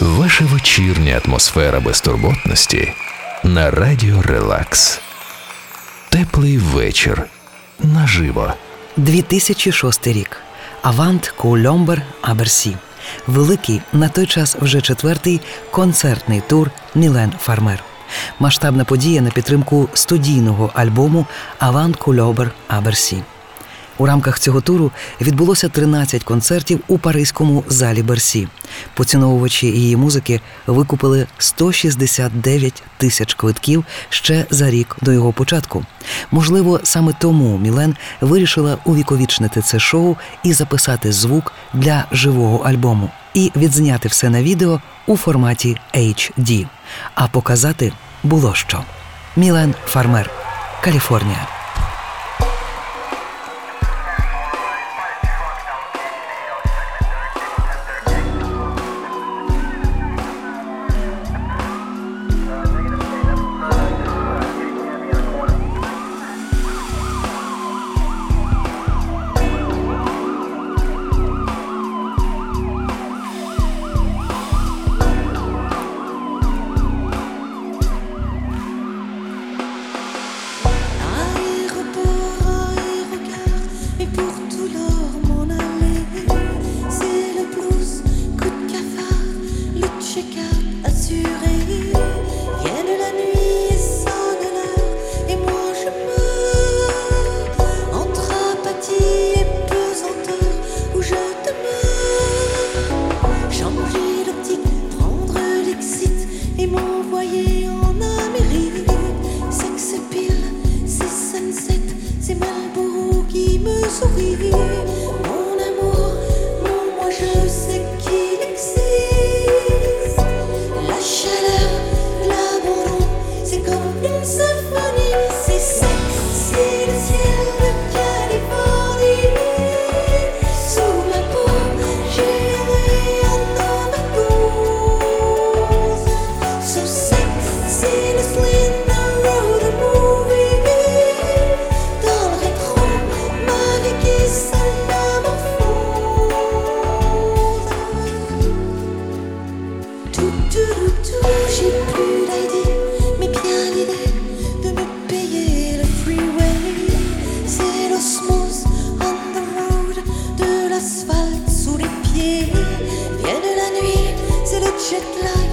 Ваша вечірня атмосфера безтурботності на радіо Релакс. Теплий вечір. Наживо. 2006 рік. Avant que l'ombre... à Bercy. Великий на той час вже четвертий концертний тур Мілен Фармер. Масштабна подія на підтримку студійного альбому Avant que l'ombre... à Bercy. У рамках цього туру відбулося 13 концертів у паризькому залі Берсі. Поціновувачі її музики викупили 169 тисяч квитків ще за рік до його початку. Можливо, саме тому Мілен вирішила увіковічнити це шоу і записати звук для живого альбому, і відзняти все на відео у форматі HD. А показати було що. Мілен Фармер, Каліфорнія. l'asphalte sous les pieds. Vienne la nuit, c'est le jet lag.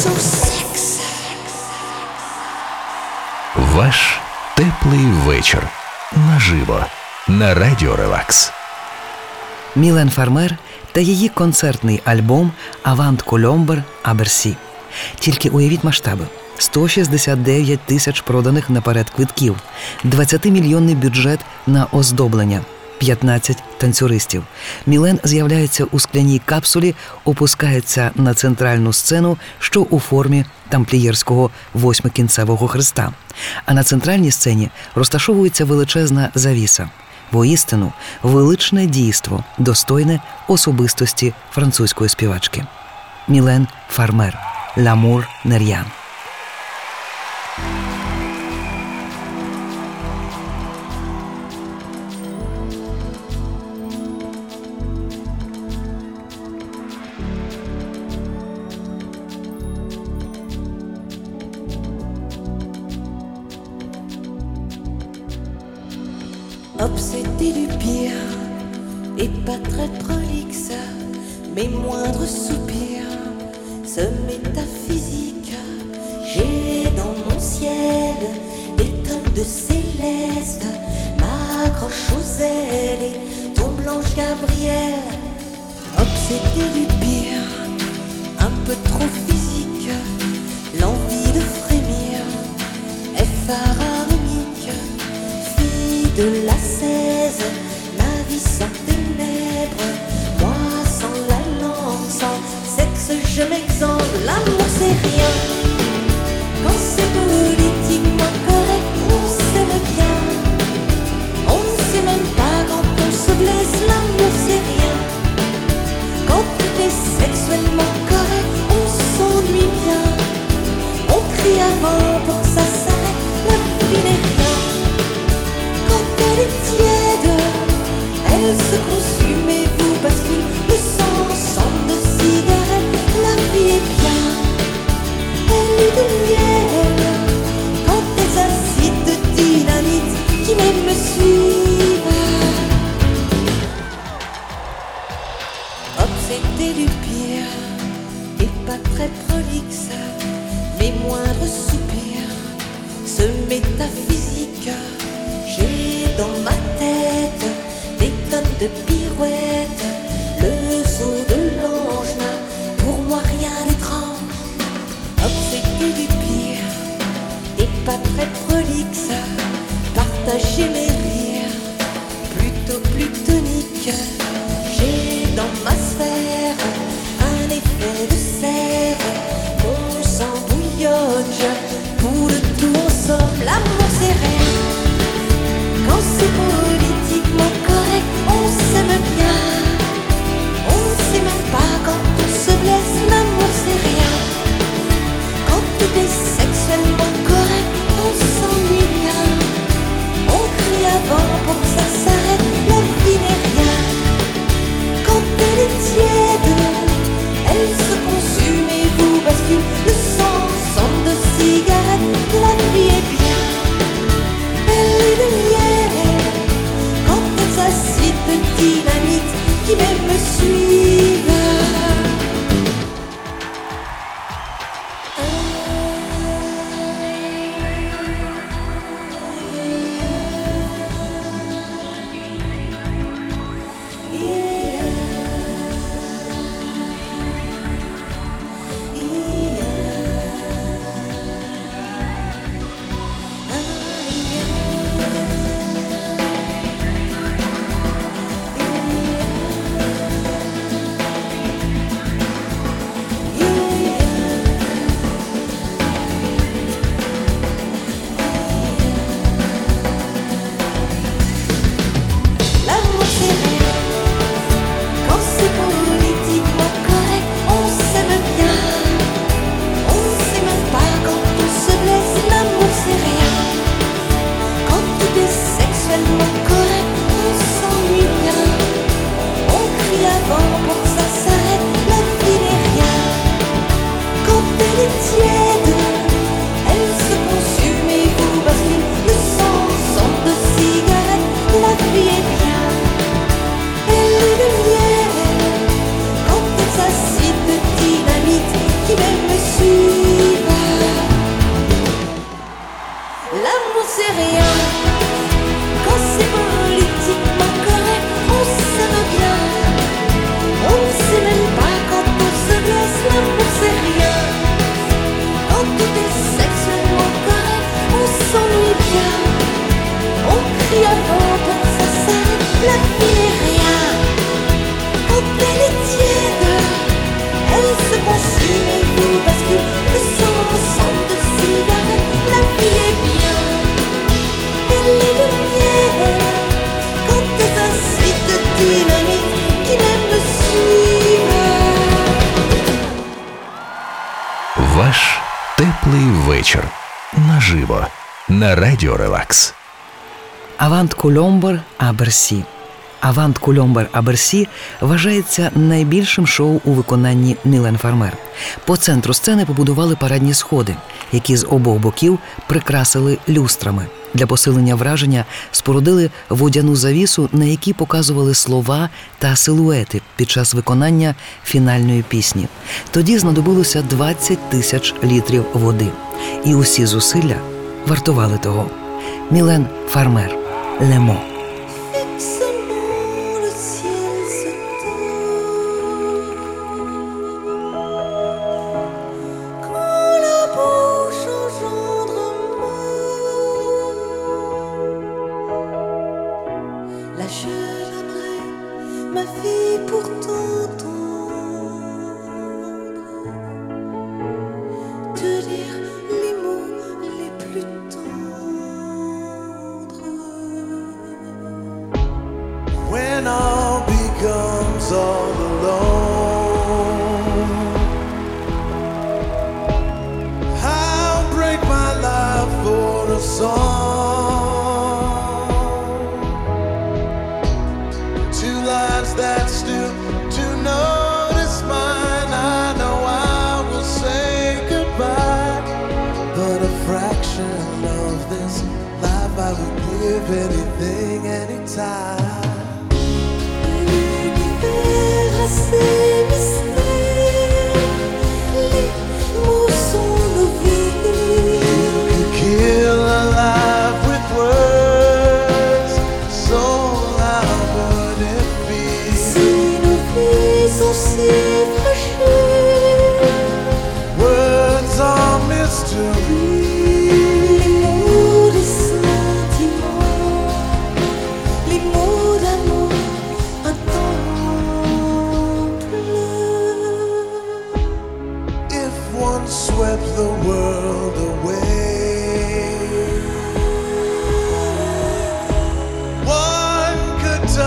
So sexy. Ваш теплий вечір. Наживо. На радіо Релакс. Мілен Фармер та її концертний альбом Avant que l'ombre... à Bercy. Тільки уявіть масштаби. 169 тисяч проданих наперед квитків, 20-мільйонний бюджет на оздоблення, 15 танцюристів. Мілен з'являється у скляній капсулі, опускається на центральну сцену, що у формі тамплієрського восьмикінцевого хреста. А на центральній сцені розташовується величезна завіса. Воістину, величне дійство, достойне особистості французької співачки. Мілен Фармер Ламур Нер'ян. Obsédé du pire et pas très prolixe, mes moindres soupirs, ce métaphysique, j'ai dans mon ciel des tonnes de céleste, m'accroche aux ailes et ton blanche Gabrielle, obsédé du pire, un peu trop physique, l'envie de frémir fille de la 16, ma vie sans ténèbres, moi sans la langue, sans sexe, je m'exemple, l'amour c'est rien. Quand c'est politiquement correct, on s'aime bien. On ne sait même pas quand on se blesse, l'amour c'est rien. Quand tout est sexuellement correct, on s'ennuie bien. On crie avant pour sık olsun. Вечір наживо на радіо Релакс. Avant que l'ombre... à Bercy. Avant que l'ombre... à Bercy вважається найбільшим шоу у виконанні Мілен Фармер. По центру сцени побудували парадні сходи, які з обох боків прикрасили люстрами. Для посилення враження спорудили водяну завісу, на якій показували слова та силуети під час виконання фінальної пісні. Тоді знадобилося 20 тисяч літрів води, і усі зусилля вартували того. Мілен Фармер Лемо. song.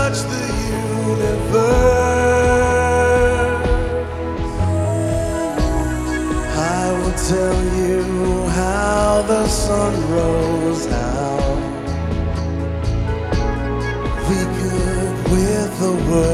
touch the universe. I will tell you how the sun rose out. We could with the world.